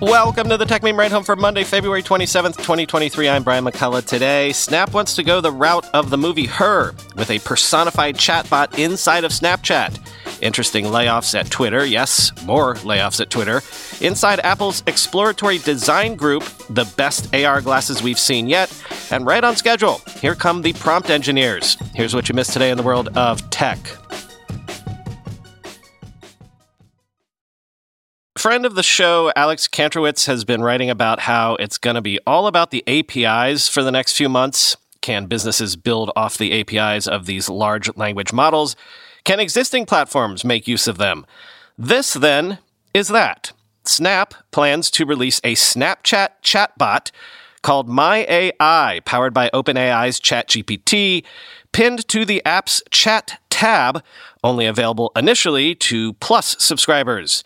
Welcome to the Techmeme Ride Home for Monday, February 27th, 2023. I'm Brian McCullough. Today, Snap wants to go the route of the movie Her with a personified chatbot inside of Snapchat. Interesting layoffs at Twitter. Yes, more layoffs at Twitter. Inside Apple's exploratory design group, the best AR glasses we've seen yet. And right on schedule, here come the prompt engineers. Here's what you missed today in the world of tech. Friend of the show, Alex Kantrowitz, has been writing about how it's going to be all about the APIs for the next few months. Can businesses build off the APIs of these large language models? Can existing platforms make use of them? This, then, is that. Snap plans to release a Snapchat chatbot called My AI, powered by OpenAI's ChatGPT, pinned to the app's chat tab, only available initially to Plus subscribers.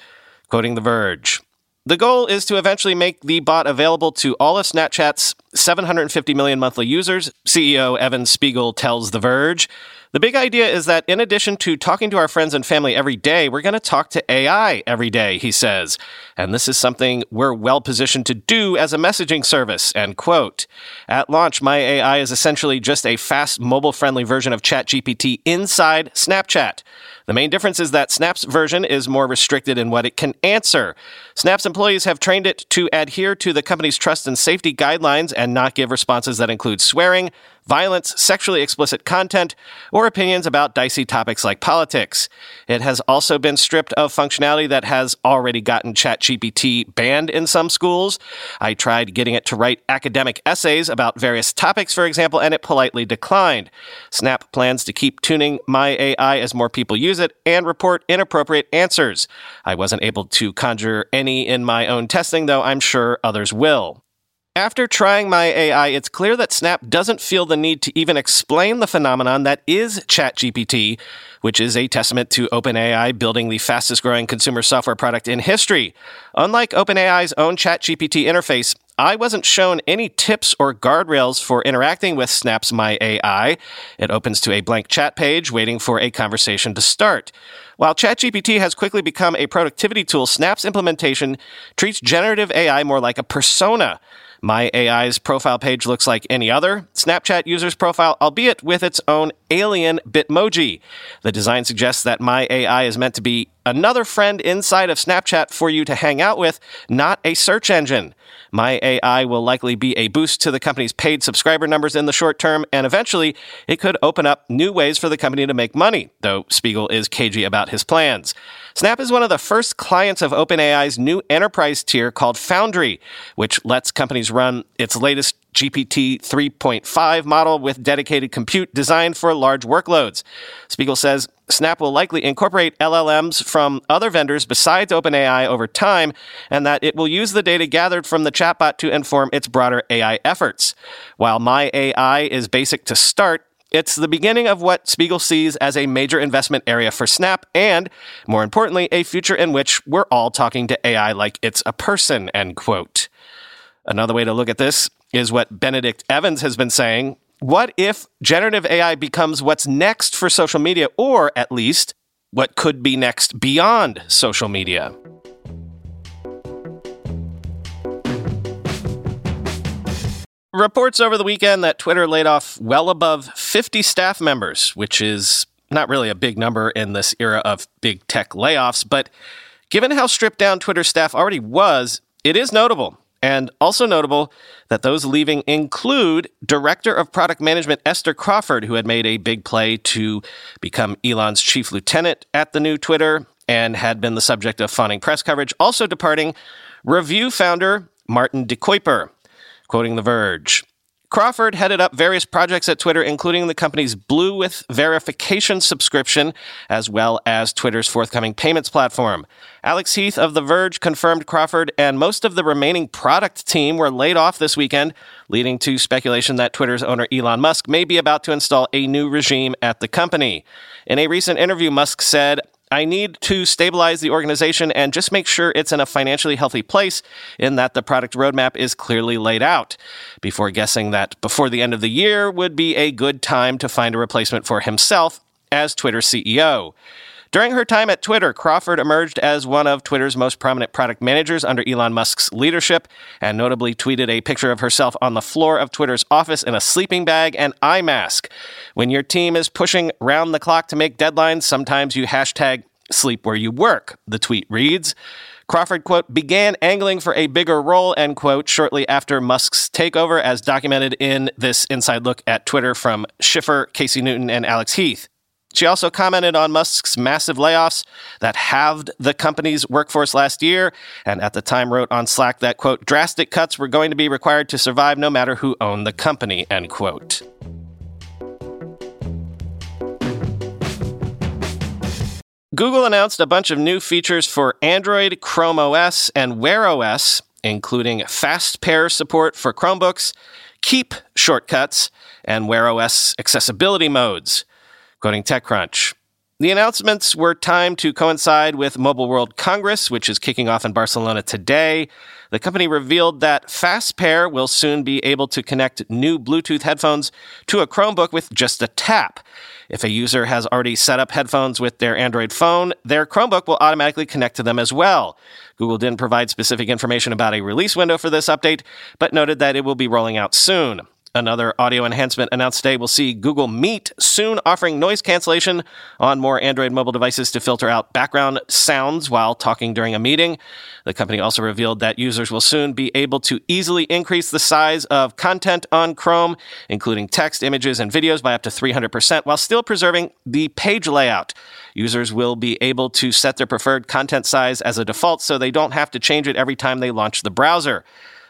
Quoting The Verge. The goal is to eventually make the bot available to all of Snapchat's 750 million monthly users, CEO Evan Spiegel tells The Verge. The big idea is that in addition to talking to our friends and family every day, we're going to talk to AI every day, he says. And this is something we're well positioned to do as a messaging service, end quote. At launch, My AI is essentially just a fast, mobile friendly version of ChatGPT inside Snapchat. The main difference is that Snap's version is more restricted in what it can answer. Snap's employees have trained it to adhere to the company's trust and safety guidelines and not give responses that include swearing, violence, sexually explicit content, or opinions about dicey topics like politics. It has also been stripped of functionality that has already gotten ChatGPT banned in some schools. I tried getting it to write academic essays about various topics, for example, and it politely declined. Snap plans to keep tuning my AI as more people use it and report inappropriate answers. I wasn't able to conjure any in my own testing, though I'm sure others will. After trying my AI, it's clear that Snap doesn't feel the need to even explain the phenomenon that is ChatGPT, which is a testament to OpenAI building the fastest growing consumer software product in history. Unlike OpenAI's own ChatGPT interface, I wasn't shown any tips or guardrails for interacting with Snap's My AI. It opens to a blank chat page waiting for a conversation to start. While ChatGPT has quickly become a productivity tool, Snap's implementation treats generative AI more like a persona. My AI's profile page looks like any other Snapchat user's profile, albeit with its own alien Bitmoji. The design suggests that My AI is meant to be another friend inside of Snapchat for you to hang out with, not a search engine. My AI will likely be a boost to the company's paid subscriber numbers in the short term, and eventually it could open up new ways for the company to make money, though Spiegel is cagey about his plans. Snap is one of the first clients of OpenAI's new enterprise tier called Foundry, which lets companies run its latest GPT 3.5 model with dedicated compute designed for large workloads. Spiegel says Snap will likely incorporate LLMs from other vendors besides OpenAI over time, and that it will use the data gathered from the chatbot to inform its broader AI efforts. While My AI is basic to start, it's the beginning of what Spiegel sees as a major investment area for Snap, and more importantly, a future in which we're all talking to AI like it's a person, end quote. Another way to look at this is what Benedict Evans has been saying. What if generative AI becomes what's next for social media, or at least what could be next beyond social media? Reports over the weekend that Twitter laid off well above 50 staff members, which is not really a big number in this era of big tech layoffs, but given how stripped down Twitter staff already was, it is notable. And also notable that those leaving include Director of Product Management Esther Crawford, who had made a big play to become Elon's chief lieutenant at the new Twitter and had been the subject of fawning press coverage. Also departing, Revue founder Martijn de Kuijper. Quoting The Verge. Crawford headed up various projects at Twitter, including the company's Blue with Verification subscription, as well as Twitter's forthcoming payments platform. Alex Heath of The Verge confirmed Crawford and most of the remaining product team were laid off this weekend, leading to speculation that Twitter's owner Elon Musk may be about to install a new regime at the company. In a recent interview, Musk said, I need to stabilize the organization and just make sure it's in a financially healthy place in that the product roadmap is clearly laid out. Before guessing that before the end of the year would be a good time to find a replacement for himself as Twitter CEO. During her time at Twitter, Crawford emerged as one of Twitter's most prominent product managers under Elon Musk's leadership, and notably tweeted a picture of herself on the floor of Twitter's office in a sleeping bag and eye mask. When your team is pushing round the clock to make deadlines, sometimes you hashtag sleep where you work, the tweet reads. Crawford, quote, began angling for a bigger role, end quote, shortly after Musk's takeover, as documented in this inside look at Twitter from Schiffer, Casey Newton, and Alex Heath. She also commented on Musk's massive layoffs that halved the company's workforce last year, and at the time wrote on Slack that, quote, drastic cuts were going to be required to survive no matter who owned the company, end quote. Google announced a bunch of new features for Android, Chrome OS, and Wear OS, including fast pair support for Chromebooks, Keep shortcuts, and Wear OS accessibility modes. Quoting TechCrunch. The announcements were timed to coincide with Mobile World Congress, which is kicking off in Barcelona today. The company revealed that FastPair will soon be able to connect new Bluetooth headphones to a Chromebook with just a tap. If a user has already set up headphones with their Android phone, their Chromebook will automatically connect to them as well. Google didn't provide specific information about a release window for this update, but noted that it will be rolling out soon. Another audio enhancement announced today will see Google Meet soon offering noise cancellation on more Android mobile devices to filter out background sounds while talking during a meeting. The company also revealed that users will soon be able to easily increase the size of content on Chrome, including text, images, and videos by up to 300% while still preserving the page layout. Users will be able to set their preferred content size as a default so they don't have to change it every time they launch the browser.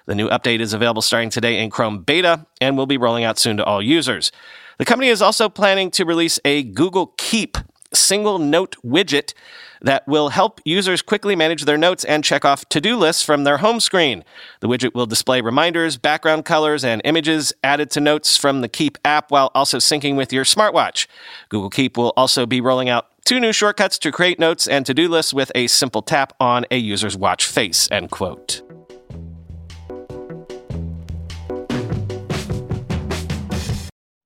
The new update is available starting today in Chrome Beta and will be rolling out soon to all users. The company is also planning to release a Google Keep single note widget that will help users quickly manage their notes and check off to do lists from their home screen. The widget will display reminders, background colors, and images added to notes from the Keep app while also syncing with your smartwatch. Google Keep will also be rolling out two new shortcuts to create notes and to do lists with a simple tap on a user's watch face. End quote.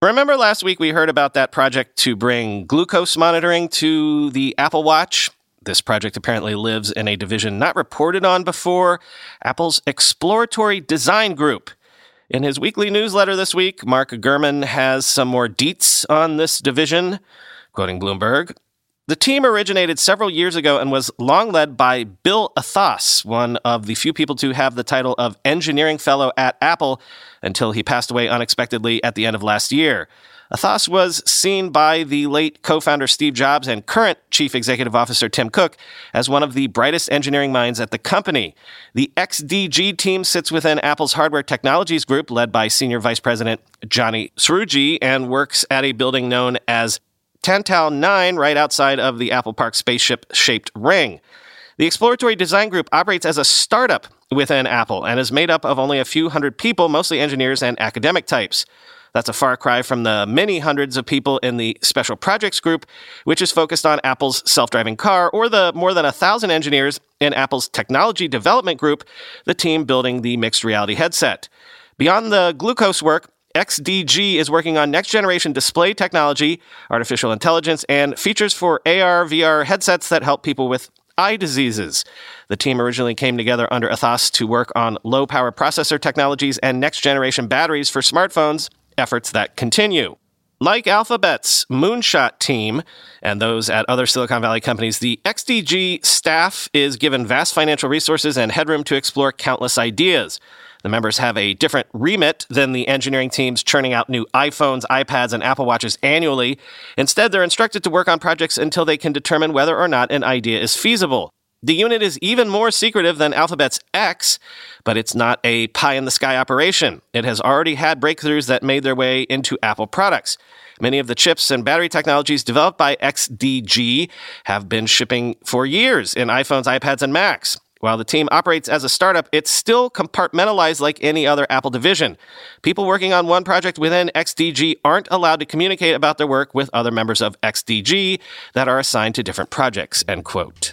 Remember last week we heard about that project to bring glucose monitoring to the Apple Watch? This project apparently lives in a division not reported on before Apple's Exploratory Design Group. In his weekly newsletter this week, Mark Gurman has some more deets on this division. Quoting Bloomberg, the team originated several years ago and was long led by Bill Athas, one of the few people to have the title of Engineering Fellow at Apple until he passed away unexpectedly at the end of last year. Athas was seen by the late co founder Steve Jobs and current Chief Executive Officer Tim Cook as one of the brightest engineering minds at the company. The XDG team sits within Apple's Hardware Technologies Group, led by Senior Vice President Johnny Srouji, and works at a building known as Tantau 9 right outside of the Apple Park spaceship shaped ring. The Exploratory Design Group operates as a startup within Apple and is made up of only a few hundred people, mostly engineers and academic types. That's a far cry from the many hundreds of people in the Special Projects Group, which is focused on Apple's self driving car, or the more than a thousand engineers in Apple's Technology Development Group, the team building the mixed reality headset. Beyond the glucose work, XDG is working on next generation display technology, artificial intelligence, and features for AR, VR headsets that help people with eye diseases. The team originally came together under Athas to work on low power processor technologies and next generation batteries for smartphones, efforts that continue. Like Alphabet's Moonshot team and those at other Silicon Valley companies, the XDG staff is given vast financial resources and headroom to explore countless ideas. The members have a different remit than the engineering teams churning out new iPhones, iPads, and Apple Watches annually. Instead, they're instructed to work on projects until they can determine whether or not an idea is feasible. The unit is even more secretive than Alphabet's X, but it's not a pie in the sky operation. It has already had breakthroughs that made their way into Apple products. Many of the chips and battery technologies developed by XDG have been shipping for years in iPhones, iPads, and Macs. While the team operates as a startup, it's still compartmentalized like any other Apple division. People working on one project within XDG aren't allowed to communicate about their work with other members of XDG that are assigned to different projects, end quote.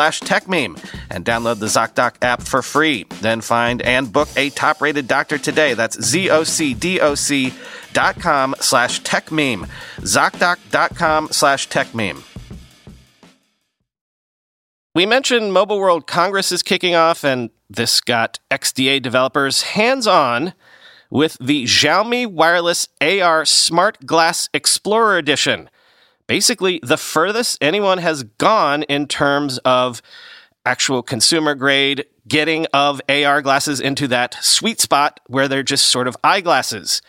TechMeme and download the ZocDoc app for free. Then find and book a top rated doctor today. That's Z-O-C-D-O-C dot com slash TechMeme. ZocDoc.com slash TechMeme. We mentioned Mobile World Congress is kicking off, and this got XDA developers hands on with the Xiaomi Wireless AR Smart Glass Explorer Edition basically the furthest anyone has gone in terms of actual consumer grade getting of AR glasses into that sweet spot where they're just sort of eyeglasses.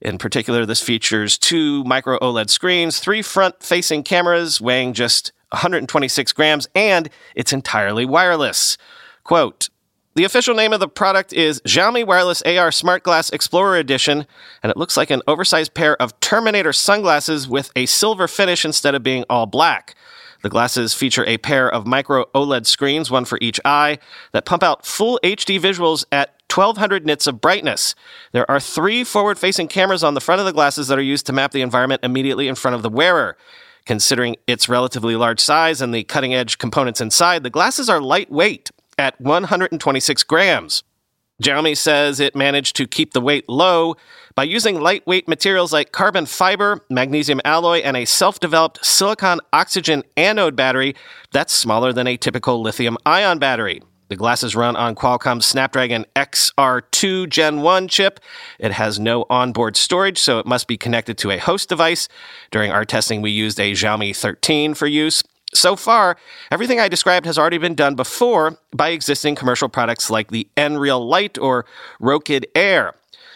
In particular, this features two micro OLED screens, three front facing cameras weighing just 126 grams, and it's entirely wireless. Quote, the official name of the product is Xiaomi Wireless AR Smart Glass Explorer Edition, and it looks like an oversized pair of Terminator sunglasses with a silver finish instead of being all black. The glasses feature a pair of micro OLED screens, one for each eye, that pump out full HD visuals at 1200 nits of brightness. There are three forward facing cameras on the front of the glasses that are used to map the environment immediately in front of the wearer. Considering its relatively large size and the cutting edge components inside, the glasses are lightweight at 126 grams. Xiaomi says it managed to keep the weight low by using lightweight materials like carbon fiber, magnesium alloy, and a self developed silicon oxygen anode battery that's smaller than a typical lithium ion battery. The glasses run on Qualcomm's Snapdragon XR2 Gen 1 chip. It has no onboard storage, so it must be connected to a host device. During our testing, we used a Xiaomi 13 for use. So far, everything I described has already been done before by existing commercial products like the Nreal Light or Rokid Air.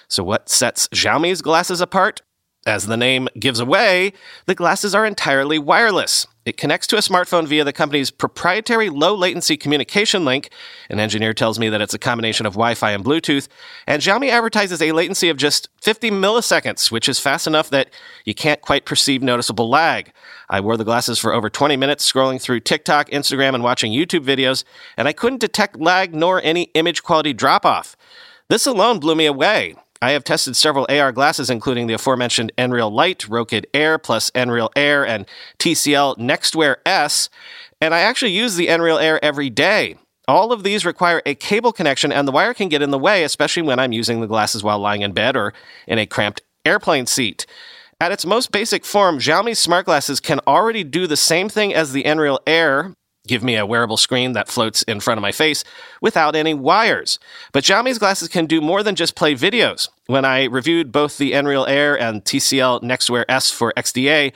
So, what sets Xiaomi's glasses apart? As the name gives away, the glasses are entirely wireless. It connects to a smartphone via the company's proprietary low latency communication link. An engineer tells me that it's a combination of Wi Fi and Bluetooth. And Xiaomi advertises a latency of just 50 milliseconds, which is fast enough that you can't quite perceive noticeable lag. I wore the glasses for over 20 minutes, scrolling through TikTok, Instagram, and watching YouTube videos, and I couldn't detect lag nor any image quality drop off. This alone blew me away. I have tested several AR glasses, including the aforementioned Nreal Light, Rokid Air, plus Nreal Air, and TCL NxtWear S, and I actually use the Nreal Air every day. All of these require a cable connection, and the wire can get in the way, especially when I'm using the glasses while lying in bed or in a cramped airplane seat. At its most basic form, Xiaomi smart glasses can already do the same thing as the Nreal Air give me a wearable screen that floats in front of my face without any wires. But Xiaomi's glasses can do more than just play videos. When I reviewed both the Nreal Air and TCL NxtWear S for XDA,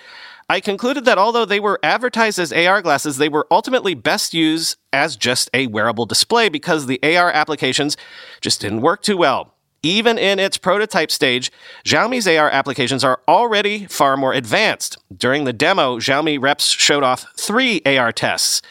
I concluded that although they were advertised as AR glasses, they were ultimately best used as just a wearable display because the AR applications just didn't work too well. Even in its prototype stage, Xiaomi's AR applications are already far more advanced. During the demo, Xiaomi reps showed off three AR tests.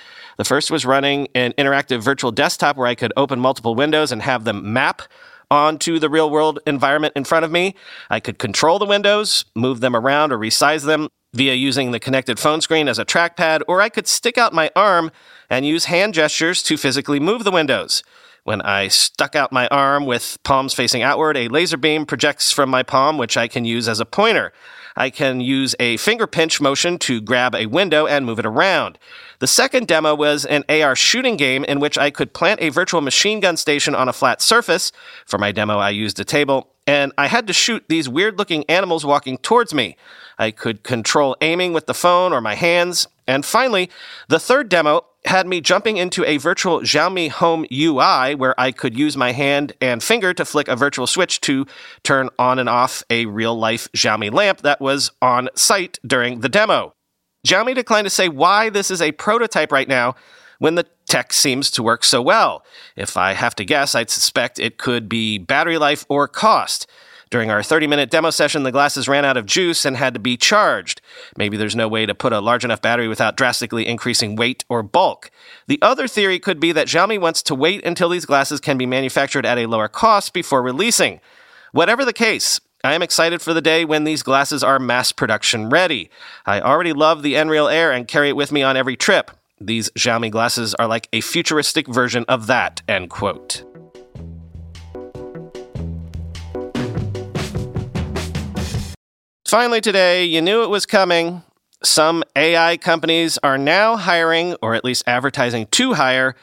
The first was running an interactive virtual desktop where I could open multiple windows and have them map onto the real world environment in front of me. I could control the windows, move them around, or resize them via using the connected phone screen as a trackpad, or I could stick out my arm and use hand gestures to physically move the windows. When I stuck out my arm with palms facing outward, a laser beam projects from my palm, which I can use as a pointer. I can use a finger pinch motion to grab a window and move it around. The second demo was an AR shooting game in which I could plant a virtual machine gun station on a flat surface. For my demo, I used a table, and I had to shoot these weird looking animals walking towards me. I could control aiming with the phone or my hands. And finally, the third demo had me jumping into a virtual Xiaomi Home UI where I could use my hand and finger to flick a virtual switch to turn on and off a real life Xiaomi lamp that was on site during the demo. Xiaomi declined to say why this is a prototype right now when the tech seems to work so well. If I have to guess, I'd suspect it could be battery life or cost. During our 30 minute demo session, the glasses ran out of juice and had to be charged. Maybe there's no way to put a large enough battery without drastically increasing weight or bulk. The other theory could be that Xiaomi wants to wait until these glasses can be manufactured at a lower cost before releasing. Whatever the case, I am excited for the day when these glasses are mass production ready. I already love the Nreal Air and carry it with me on every trip. These Xiaomi glasses are like a futuristic version of that, end quote. Finally, today, you knew it was coming. Some AI companies are now hiring, or at least advertising to hire,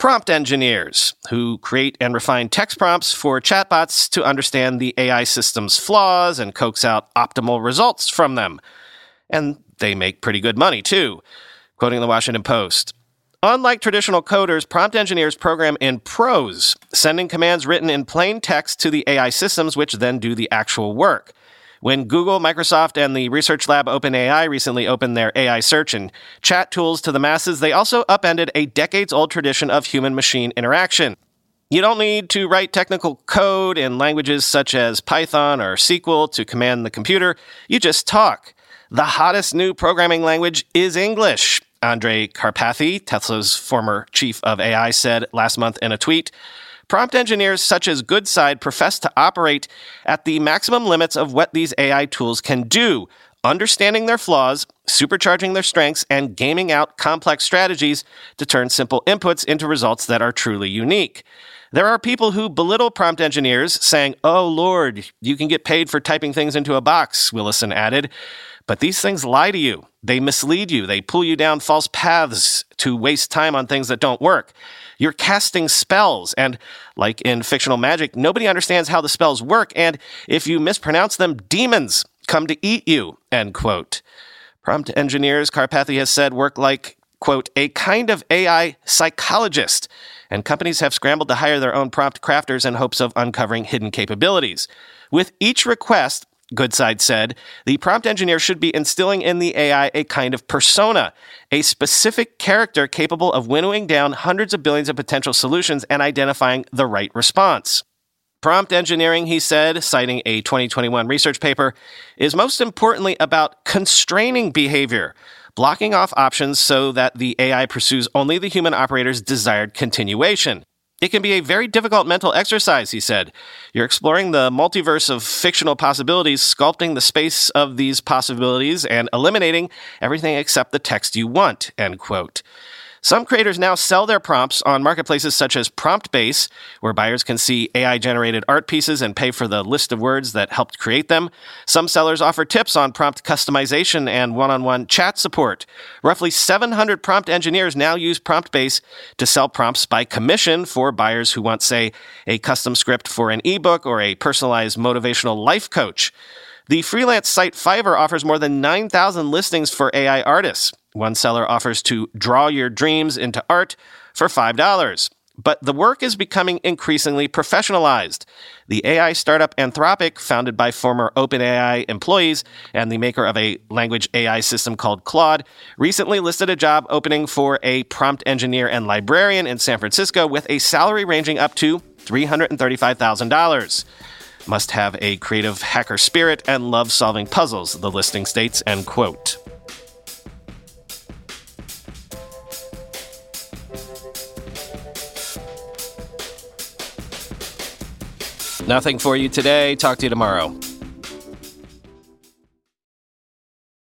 prompt engineers who create and refine text prompts for chatbots to understand the AI system's flaws and coax out optimal results from them. And they make pretty good money, too. Quoting the Washington Post. Unlike traditional coders, prompt engineers program in prose, sending commands written in plain text to the AI systems, which then do the actual work. When Google, Microsoft, and the research lab OpenAI recently opened their AI search and chat tools to the masses, they also upended a decades old tradition of human machine interaction. You don't need to write technical code in languages such as Python or SQL to command the computer. You just talk. The hottest new programming language is English. Andrej Karpathy, Tesla's former chief of AI, said last month in a tweet. Prompt engineers such as Goodside profess to operate at the maximum limits of what these AI tools can do, understanding their flaws, supercharging their strengths, and gaming out complex strategies to turn simple inputs into results that are truly unique. There are people who belittle prompt engineers, saying, Oh Lord, you can get paid for typing things into a box, Willison added. But these things lie to you. They mislead you. They pull you down false paths to waste time on things that don't work. You're casting spells, and like in fictional magic, nobody understands how the spells work, and if you mispronounce them, demons come to eat you, end quote. Prompt engineers, Karpathy has said, work like, quote, a kind of AI psychologist, and companies have scrambled to hire their own prompt crafters in hopes of uncovering hidden capabilities. With each request, Goodside said, the prompt engineer should be instilling in the AI a kind of persona, a specific character capable of winnowing down hundreds of billions of potential solutions and identifying the right response. Prompt engineering, he said, citing a 2021 research paper, is most importantly about constraining behavior, blocking off options so that the AI pursues only the human operator's desired continuation. It can be a very difficult mental exercise, he said. You're exploring the multiverse of fictional possibilities, sculpting the space of these possibilities, and eliminating everything except the text you want, end quote. Some creators now sell their prompts on marketplaces such as PromptBase, where buyers can see AI generated art pieces and pay for the list of words that helped create them. Some sellers offer tips on prompt customization and one on one chat support. Roughly 700 prompt engineers now use PromptBase to sell prompts by commission for buyers who want, say, a custom script for an ebook or a personalized motivational life coach. The freelance site Fiverr offers more than 9,000 listings for AI artists. One seller offers to draw your dreams into art for $5. But the work is becoming increasingly professionalized. The AI startup Anthropic, founded by former OpenAI employees and the maker of a language AI system called Claude, recently listed a job opening for a prompt engineer and librarian in San Francisco with a salary ranging up to $335,000. Must have a creative hacker spirit and love solving puzzles, the listing states, end quote. Nothing for you today. Talk to you tomorrow.